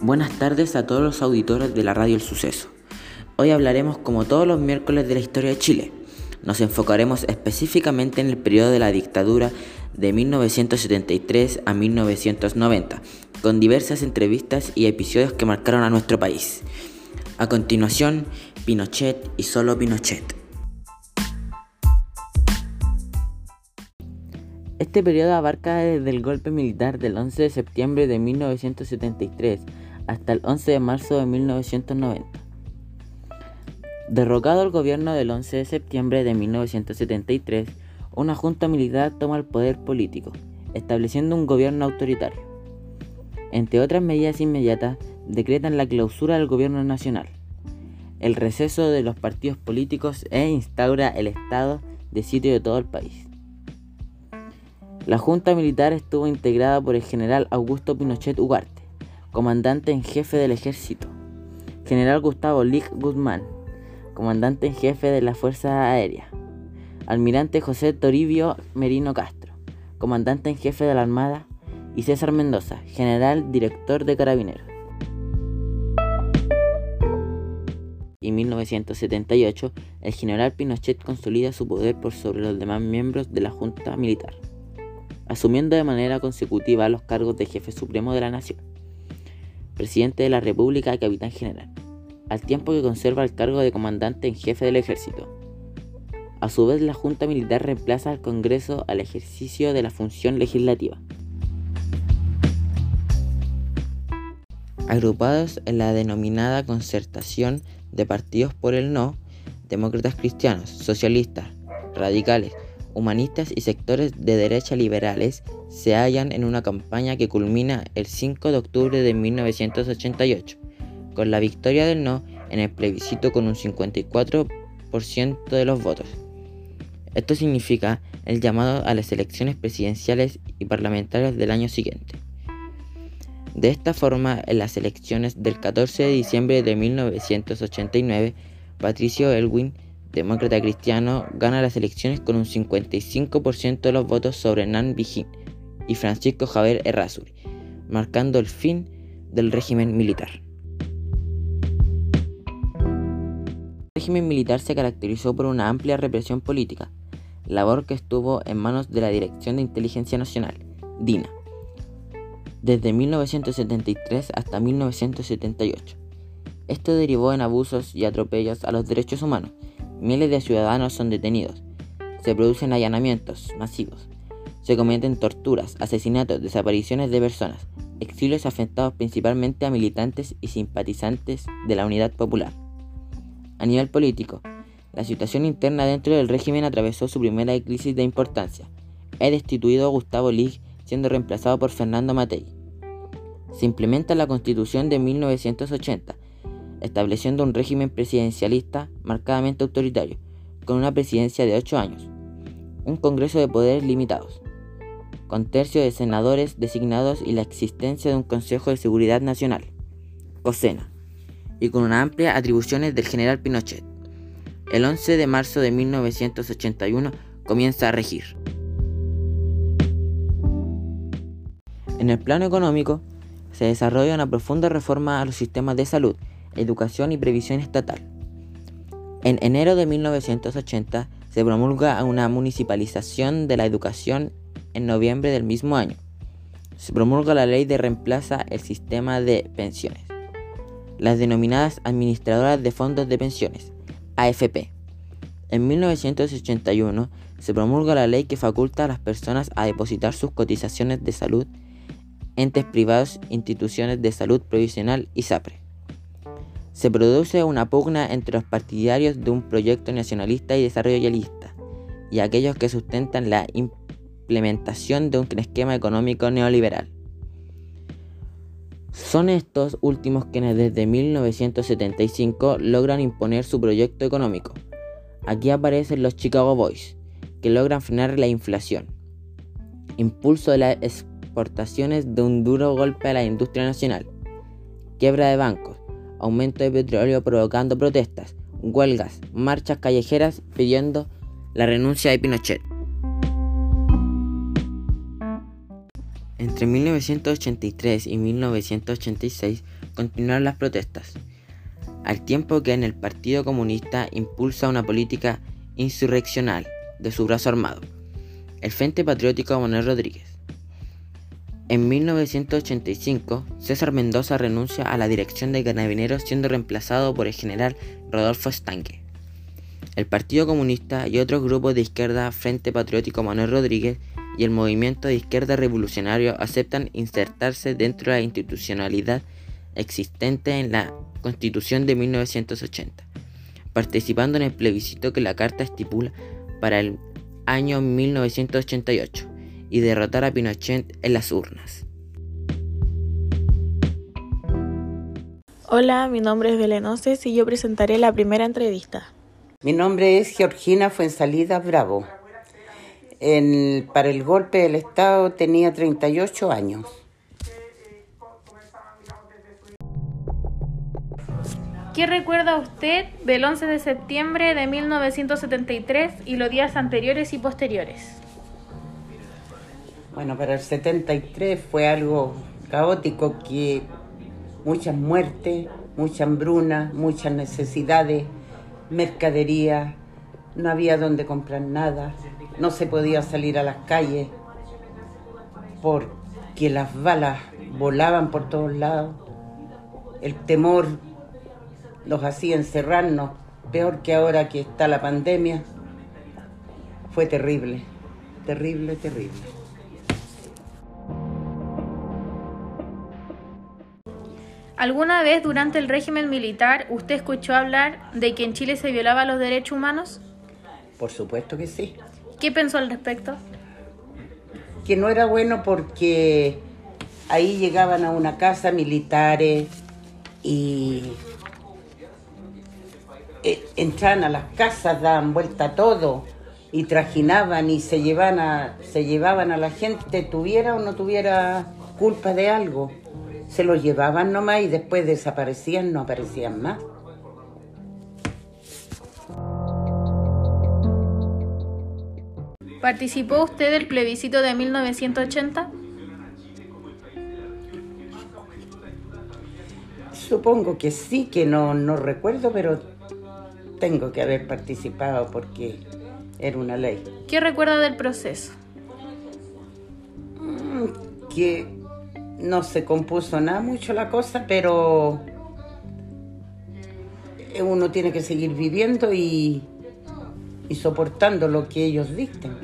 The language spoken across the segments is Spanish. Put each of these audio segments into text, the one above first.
Buenas tardes a todos los auditores de la radio El Suceso. Hoy hablaremos como todos los miércoles de la historia de Chile. Nos enfocaremos específicamente en el periodo de la dictadura de 1973 a 1990, con diversas entrevistas y episodios que marcaron a nuestro país. A continuación, Pinochet y solo Pinochet. Este periodo abarca desde el golpe militar del 11 de septiembre de 1973 hasta el 11 de marzo de 1990. Derrocado el gobierno del 11 de septiembre de 1973, una junta militar toma el poder político, estableciendo un gobierno autoritario. Entre otras medidas inmediatas, decretan la clausura del gobierno nacional, el receso de los partidos políticos e instaura el estado de sitio de todo el país. La junta militar estuvo integrada por el general Augusto Pinochet Ugarte, comandante en jefe del ejército, general Gustavo Lig Guzmán, comandante en jefe de la Fuerza Aérea, almirante José Toribio Merino Castro, comandante en jefe de la Armada, y César Mendoza, general director de Carabineros. En 1978, el general Pinochet consolida su poder por sobre los demás miembros de la Junta Militar, asumiendo de manera consecutiva los cargos de jefe supremo de la nación presidente de la República y capitán general, al tiempo que conserva el cargo de comandante en jefe del ejército. A su vez, la Junta Militar reemplaza al Congreso al ejercicio de la función legislativa. Agrupados en la denominada concertación de partidos por el no, demócratas cristianos, socialistas, radicales, humanistas y sectores de derecha liberales se hallan en una campaña que culmina el 5 de octubre de 1988, con la victoria del no en el plebiscito con un 54% de los votos. Esto significa el llamado a las elecciones presidenciales y parlamentarias del año siguiente. De esta forma, en las elecciones del 14 de diciembre de 1989, Patricio Elwin demócrata cristiano, gana las elecciones con un 55% de los votos sobre Nan Vigín y Francisco Javier Errázuri, marcando el fin del régimen militar. El régimen militar se caracterizó por una amplia represión política, labor que estuvo en manos de la Dirección de Inteligencia Nacional, DINA, desde 1973 hasta 1978. Esto derivó en abusos y atropellos a los derechos humanos, Miles de ciudadanos son detenidos. Se producen allanamientos masivos. Se cometen torturas, asesinatos, desapariciones de personas, exilios afectados principalmente a militantes y simpatizantes de la Unidad Popular. A nivel político, la situación interna dentro del régimen atravesó su primera crisis de importancia. He destituido a Gustavo Lig siendo reemplazado por Fernando Matei. Se implementa la Constitución de 1980 estableciendo un régimen presidencialista marcadamente autoritario, con una presidencia de ocho años, un Congreso de poderes limitados, con tercio de senadores designados y la existencia de un Consejo de Seguridad Nacional, COSENA, y con una amplia atribuciones del general Pinochet. El 11 de marzo de 1981 comienza a regir. En el plano económico, se desarrolla una profunda reforma a los sistemas de salud Educación y Previsión Estatal. En enero de 1980 se promulga una municipalización de la educación en noviembre del mismo año. Se promulga la ley de reemplaza el sistema de pensiones. Las denominadas administradoras de fondos de pensiones, AFP. En 1981 se promulga la ley que faculta a las personas a depositar sus cotizaciones de salud, entes privados, instituciones de salud provisional y SAPRE se produce una pugna entre los partidarios de un proyecto nacionalista y desarrollista y aquellos que sustentan la implementación de un esquema económico neoliberal. Son estos últimos quienes desde 1975 logran imponer su proyecto económico. Aquí aparecen los Chicago Boys, que logran frenar la inflación, impulso de las exportaciones de un duro golpe a la industria nacional, quiebra de bancos, aumento de petróleo provocando protestas, huelgas, marchas callejeras pidiendo la renuncia de Pinochet. Entre 1983 y 1986 continuaron las protestas, al tiempo que en el Partido Comunista impulsa una política insurreccional de su brazo armado, el Frente Patriótico Manuel Rodríguez. En 1985, César Mendoza renuncia a la dirección de Carabineros siendo reemplazado por el general Rodolfo Estanque. El Partido Comunista y otros grupos de izquierda Frente Patriótico Manuel Rodríguez y el movimiento de izquierda revolucionario aceptan insertarse dentro de la institucionalidad existente en la Constitución de 1980, participando en el plebiscito que la Carta estipula para el año 1988 y derrotar a Pinochet en las urnas. Hola, mi nombre es Belenoces y yo presentaré la primera entrevista. Mi nombre es Georgina Fuensalida Bravo. para el golpe del Estado tenía 38 años. ¿Qué recuerda usted del 11 de septiembre de 1973 y los días anteriores y posteriores? Bueno, para el 73 fue algo caótico que muchas muertes, mucha hambruna, muchas necesidades, mercadería, no había donde comprar nada, no se podía salir a las calles porque las balas volaban por todos lados, el temor los hacía encerrarnos, peor que ahora que está la pandemia. Fue terrible, terrible, terrible. ¿Alguna vez durante el régimen militar usted escuchó hablar de que en Chile se violaban los derechos humanos? Por supuesto que sí. ¿Qué pensó al respecto? Que no era bueno porque ahí llegaban a una casa militares y eh, entraban a las casas, daban vuelta a todo y trajinaban y se llevaban a, se llevaban a la gente, tuviera o no tuviera culpa de algo. Se los llevaban nomás y después desaparecían, no aparecían más. ¿Participó usted del plebiscito de 1980? Supongo que sí, que no, no recuerdo, pero tengo que haber participado porque era una ley. ¿Qué recuerda del proceso? Mm, que no se compuso nada mucho la cosa, pero uno tiene que seguir viviendo y, y soportando lo que ellos dictan.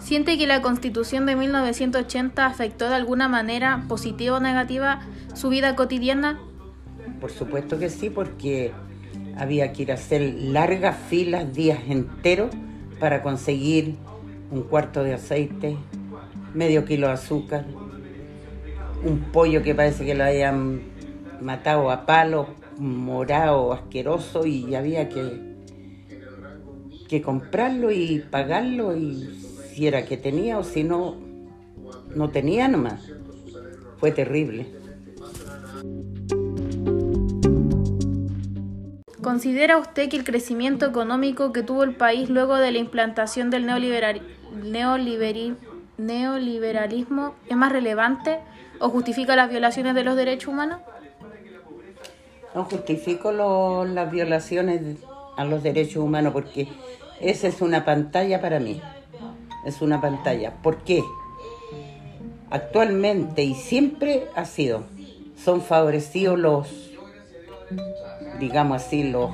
¿Siente que la constitución de 1980 afectó de alguna manera, positiva o negativa, su vida cotidiana? Por supuesto que sí, porque había que ir a hacer largas filas, días enteros, para conseguir un cuarto de aceite, medio kilo de azúcar, un pollo que parece que lo hayan matado a palo, morado, asqueroso, y había que, que comprarlo y pagarlo, y si era que tenía o si no, no tenía nomás. Fue terrible. ¿Considera usted que el crecimiento económico que tuvo el país luego de la implantación del neoliberalismo es más relevante o justifica las violaciones de los derechos humanos? No justifico las violaciones a los derechos humanos porque esa es una pantalla para mí. Es una pantalla. ¿Por qué? Actualmente y siempre ha sido, son favorecidos los digamos así, los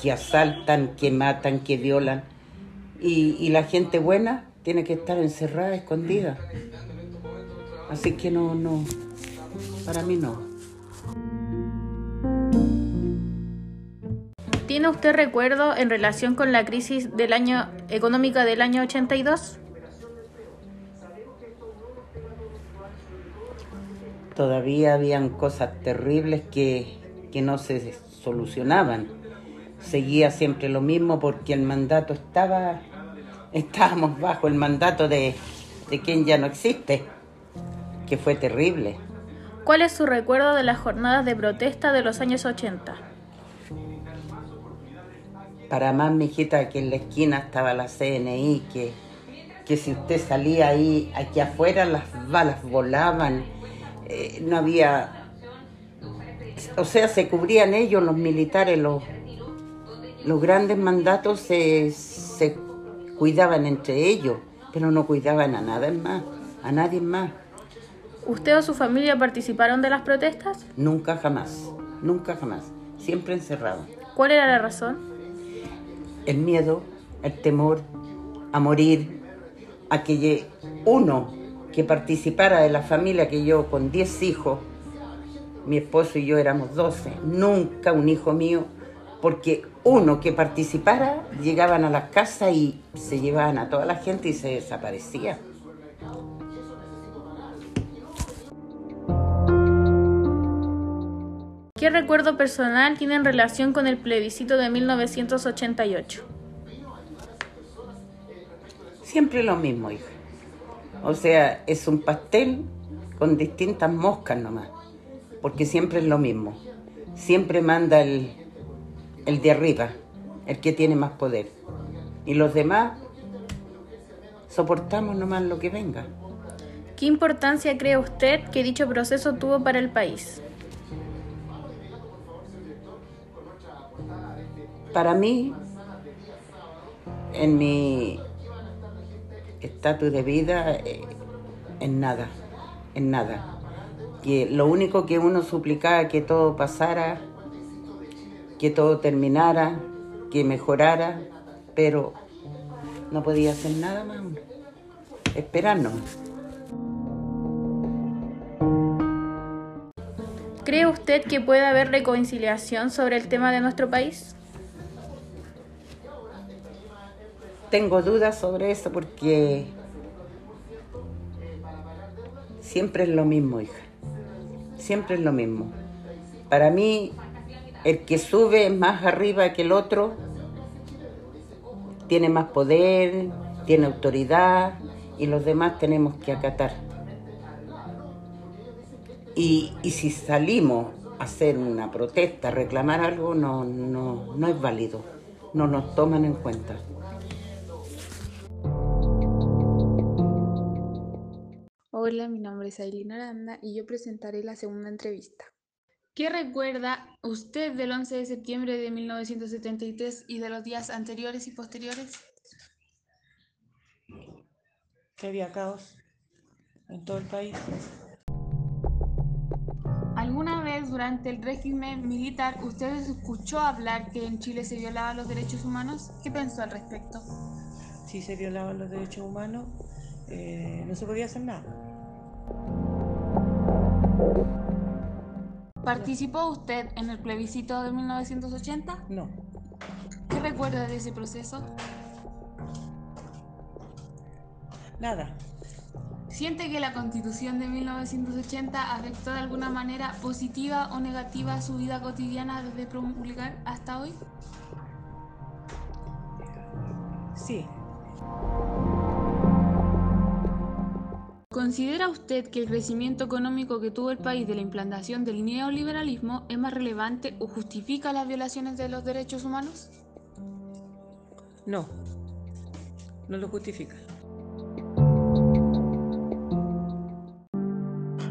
que asaltan, que matan, que violan. Y, la gente buena tiene que estar encerrada, escondida. Así que no, no, para mí no. ¿Tiene usted recuerdo en relación con la crisis del año económica del año 82? Todavía habían cosas terribles que, que no se solucionaban. Seguía siempre lo mismo porque el mandato estaba, estábamos bajo el mandato de, de quien ya no existe, que fue terrible. ¿Cuál es su recuerdo de las jornadas de protesta de los años 80? Para más, mi hijita, que en la esquina estaba la CNI, que, que si usted salía ahí, aquí afuera las balas volaban, eh, no había o sea, se cubrían ellos, los militares, los, los grandes mandatos se, se cuidaban entre ellos, pero no cuidaban a nada más, a nadie más. ¿Usted o su familia participaron de las protestas? Nunca jamás, nunca jamás, siempre encerrado. ¿Cuál era la razón? El miedo, el temor a morir, a que uno que participara de la familia que yo con 10 hijos, mi esposo y yo éramos 12, nunca un hijo mío, porque uno que participara llegaban a las casas y se llevaban a toda la gente y se desaparecía. ¿Qué recuerdo personal tiene en relación con el plebiscito de 1988? Siempre lo mismo, hija. O sea, es un pastel con distintas moscas nomás, porque siempre es lo mismo. Siempre manda el, el de arriba, el que tiene más poder. Y los demás soportamos nomás lo que venga. ¿Qué importancia cree usted que dicho proceso tuvo para el país? Para mí, en mi estatus de vida, eh, en nada, en nada. Que lo único que uno suplicaba que todo pasara, que todo terminara, que mejorara, pero no podía hacer nada más. Esperarnos. ¿Cree usted que puede haber reconciliación sobre el tema de nuestro país? Tengo dudas sobre eso porque siempre es lo mismo, hija. Siempre es lo mismo. Para mí, el que sube más arriba que el otro tiene más poder, tiene autoridad y los demás tenemos que acatar. Y, si salimos a hacer una protesta, reclamar algo, no, no, no es válido. No nos toman en cuenta. Hola, mi nombre es Aileen Aranda y yo presentaré la segunda entrevista. ¿Qué recuerda usted del 11 de septiembre de 1973 y de los días anteriores y posteriores? Que había caos en todo el país. ¿Alguna vez durante el régimen militar usted escuchó hablar que en Chile se violaban los derechos humanos? ¿Qué pensó al respecto? Si se violaban los derechos humanos, eh, no se podía hacer nada. ¿Participó usted en el plebiscito de 1980? No. ¿Qué recuerda de ese proceso? Nada. ¿Siente que la constitución de 1980 afectó de alguna manera positiva o negativa su vida cotidiana desde promulgar hasta hoy? Sí, ¿Considera usted que el crecimiento económico que tuvo el país de la implantación del neoliberalismo es más relevante o justifica las violaciones de los derechos humanos? No, no lo justifica.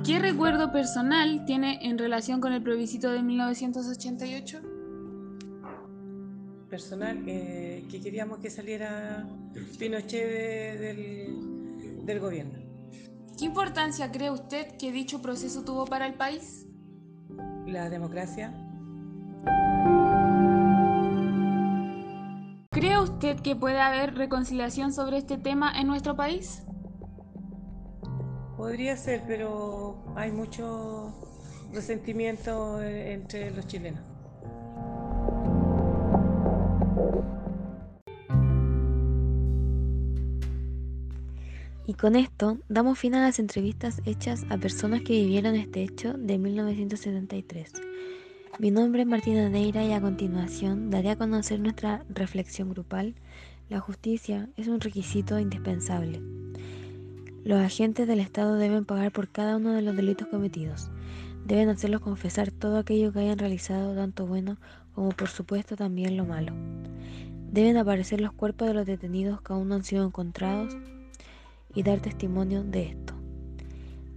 ¿Qué recuerdo personal tiene en relación con el plebiscito de 1988? Personal, eh, que queríamos que saliera Pinochet del, del gobierno. ¿Qué importancia cree usted que dicho proceso tuvo para el país? La democracia. ¿Cree usted que puede haber reconciliación sobre este tema en nuestro país? Podría ser, pero hay mucho resentimiento entre los chilenos. Y con esto damos fin a las entrevistas hechas a personas que vivieron este hecho de 1973. Mi nombre es Martina Neira y a continuación daré a conocer nuestra reflexión grupal. La justicia es un requisito indispensable. Los agentes del Estado deben pagar por cada uno de los delitos cometidos. Deben hacerlos confesar todo aquello que hayan realizado, tanto bueno como por supuesto también lo malo. Deben aparecer los cuerpos de los detenidos que aún no han sido encontrados y dar testimonio de esto.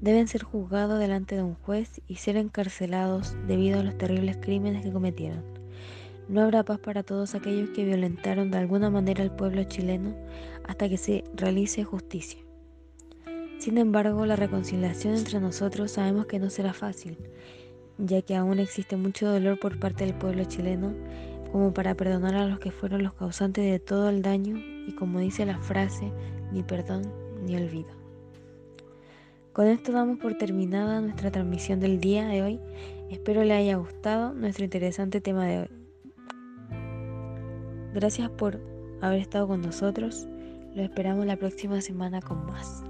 deben ser juzgados delante de un juez y ser encarcelados debido a los terribles crímenes que cometieron. No habrá paz para todos aquellos que violentaron de alguna manera al pueblo chileno hasta que se realice justicia. Sin embargo, la reconciliación entre nosotros sabemos que no será fácil, ya que aún existe mucho dolor por parte del pueblo chileno como para perdonar a los que fueron los causantes de todo el daño y como dice la frase, ni perdón ni olvido. Con esto damos por terminada nuestra transmisión del día de hoy. Espero le haya gustado nuestro interesante tema de hoy. Gracias por haber estado con nosotros. Lo esperamos la próxima semana con más.